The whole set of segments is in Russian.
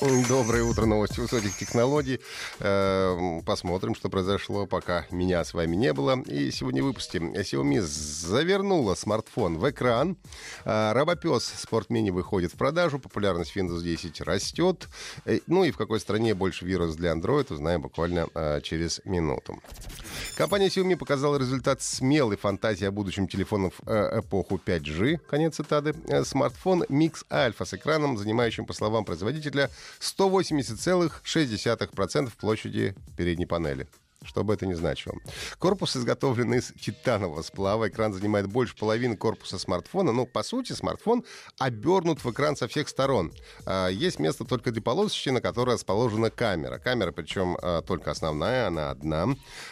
Доброе утро, новости высоких технологий. Э, посмотрим, что произошло, пока меня с вами не было. И сегодня в выпуске Xiaomi завернула смартфон в экран. Э, Робопес Mini выходит в продажу. Популярность Windows 10 растет. Э, ну и в какой стране больше вирус для Android, узнаем буквально через минуту. Компания Xiaomi показала результат смелой фантазии о будущем телефонов эпоху 5G. Конец цитаты. Смартфон Mix Alpha с экраном, занимающим, по словам производителя, 180,6% площади передней панели что бы это ни значило. Корпус изготовлен из титанового сплава. Экран занимает больше половины корпуса смартфона. Но, по сути, смартфон обернут в экран со всех сторон. А, есть место только для полосочки, на которой расположена камера. Камера, причем а, только основная, она одна.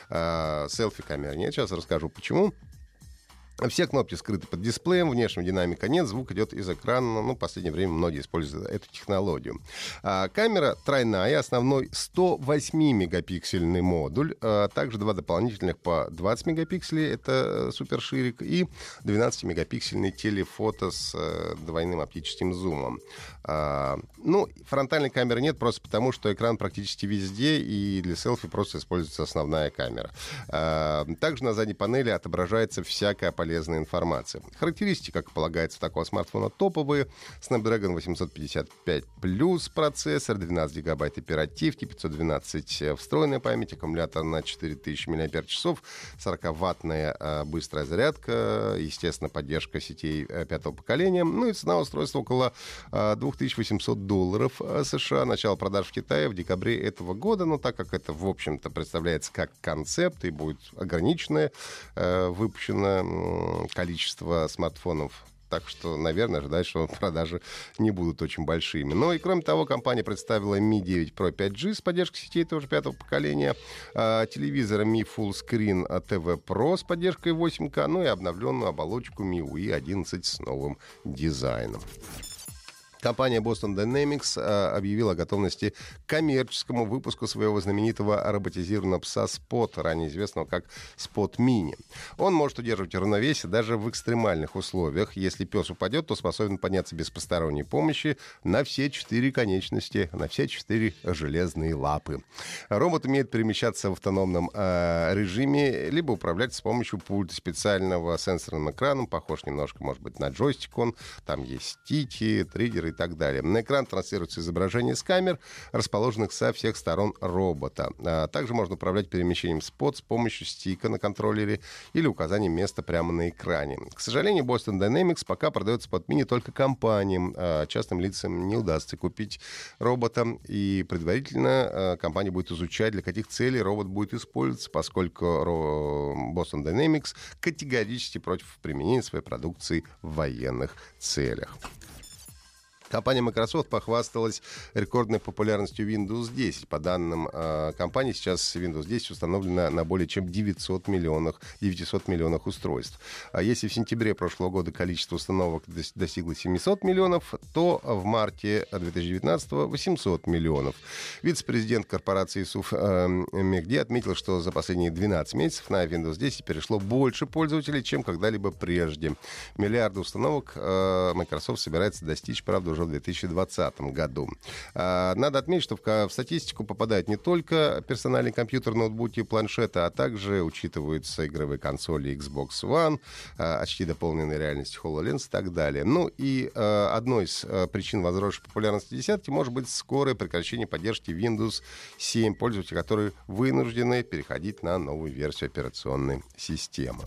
А, селфи-камеры нет. Сейчас расскажу, почему. Все кнопки скрыты под дисплеем, внешнего динамика нет, звук идет из экрана. Ну, в последнее время многие используют эту технологию. А, камера тройная, основной 108-мегапиксельный модуль, а также два дополнительных по 20 мегапикселей, это э, суперширик, и 12-мегапиксельный телефото с э, двойным оптическим зумом. А, ну, фронтальной камеры нет просто потому, что экран практически везде, и для селфи просто используется основная камера. А, также на задней панели отображается всякая полезная полезная информация. Характеристики, как полагается, такого смартфона топовые. Snapdragon 855 плюс процессор, 12 гигабайт оперативки, 512 э, встроенная память, аккумулятор на 4000 мАч, 40-ваттная э, быстрая зарядка, естественно, поддержка сетей э, пятого поколения. Ну и цена устройства около 2800 долларов США. Начало продаж в Китае в декабре этого года. Но так как это, в общем-то, представляется как концепт и будет ограниченное выпущено количество смартфонов так что, наверное, ожидать, что продажи не будут очень большими. Но и кроме того, компания представила Mi 9 Pro 5G с поддержкой сетей тоже пятого поколения, а, телевизора Mi Full Screen TV Pro с поддержкой 8К, ну и обновленную оболочку MIUI 11 с новым дизайном. Компания Boston Dynamics а, объявила о готовности к коммерческому выпуску своего знаменитого роботизированного пса Spot, ранее известного как Spot Mini. Он может удерживать равновесие даже в экстремальных условиях. Если пес упадет, то способен подняться без посторонней помощи на все четыре конечности, на все четыре железные лапы. Робот умеет перемещаться в автономном э, режиме, либо управлять с помощью пульта специального сенсорным экраном, похож немножко, может быть, на джойстик он. Там есть стики, триггеры и так далее. На экран транслируется изображение с камер, расположенных со всех сторон робота. А также можно управлять перемещением спот с помощью стика на контроллере или указанием места прямо на экране. К сожалению, Boston Dynamics пока продается под мини только компаниям. А частным лицам не удастся купить робота, и предварительно а, компания будет изучать, для каких целей робот будет использоваться, поскольку Boston Dynamics категорически против применения своей продукции в военных целях. Компания Microsoft похвасталась рекордной популярностью Windows 10. По данным э, компании, сейчас Windows 10 установлена на более чем 900 миллионах, 900 миллионах устройств. А если в сентябре прошлого года количество установок достигло 700 миллионов, то в марте 2019 800 миллионов. Вице-президент корпорации СУФ э, Мехди отметил, что за последние 12 месяцев на Windows 10 перешло больше пользователей, чем когда-либо прежде. Миллиарды установок э, Microsoft собирается достичь, правда, уже в 2020 году. А, надо отметить, что в статистику попадают не только персональный компьютер, ноутбуки, планшеты, а также учитываются игровые консоли Xbox One, а, очки дополненной реальности HoloLens и так далее. Ну и а, одной из причин возросшей популярности десятки может быть скорое прекращение поддержки Windows 7 пользователей, которые вынуждены переходить на новую версию операционной системы.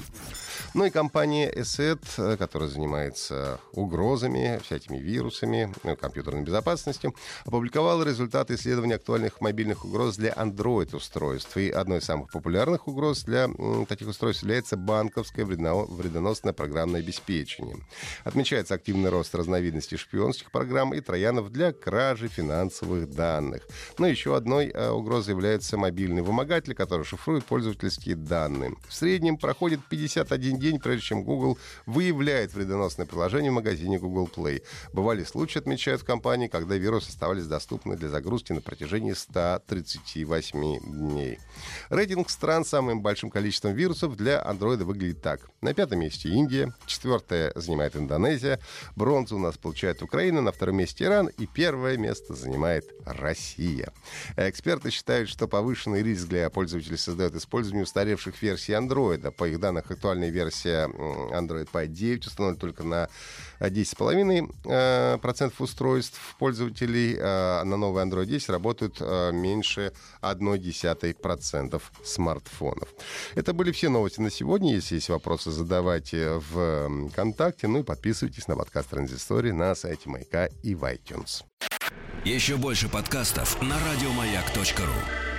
Ну и компания ESET, которая занимается угрозами, всякими вирусами, компании ну, компьютерной безопасности опубликовала результаты исследования актуальных мобильных угроз для Android-устройств. И одной из самых популярных угроз для таких устройств является банковское вредоносное программное обеспечение. Отмечается активный рост разновидностей шпионских программ и троянов для кражи финансовых данных. Но еще одной э, угрозой является мобильный вымогатель, который шифрует пользовательские данные. В среднем проходит 51 день, прежде чем Google выявляет вредоносное приложение в магазине Google Play. Бывали случаи, отмечают в компании, когда вирусы оставались доступны для загрузки на протяжении 138 дней. Рейтинг стран с самым большим количеством вирусов для Android выглядит так. На пятом месте Индия, четвертое занимает Индонезия, бронзу у нас получает Украина, на втором месте Иран и первое место занимает Россия. Эксперты считают, что повышенный риск для пользователей создает использование устаревших версий Android. По их данным, актуальная версия Android Pie 9 установлена только на 10,5% э, устройств пользователей, а на новый Android 10 работают э, меньше 0,1% смартфонов. Это были все новости на сегодня. Если есть вопросы, задавайте в ВКонтакте. Ну и подписывайтесь на подкаст Транзистории на сайте Маяка и в iTunes. Еще больше подкастов на радиомаяк.ру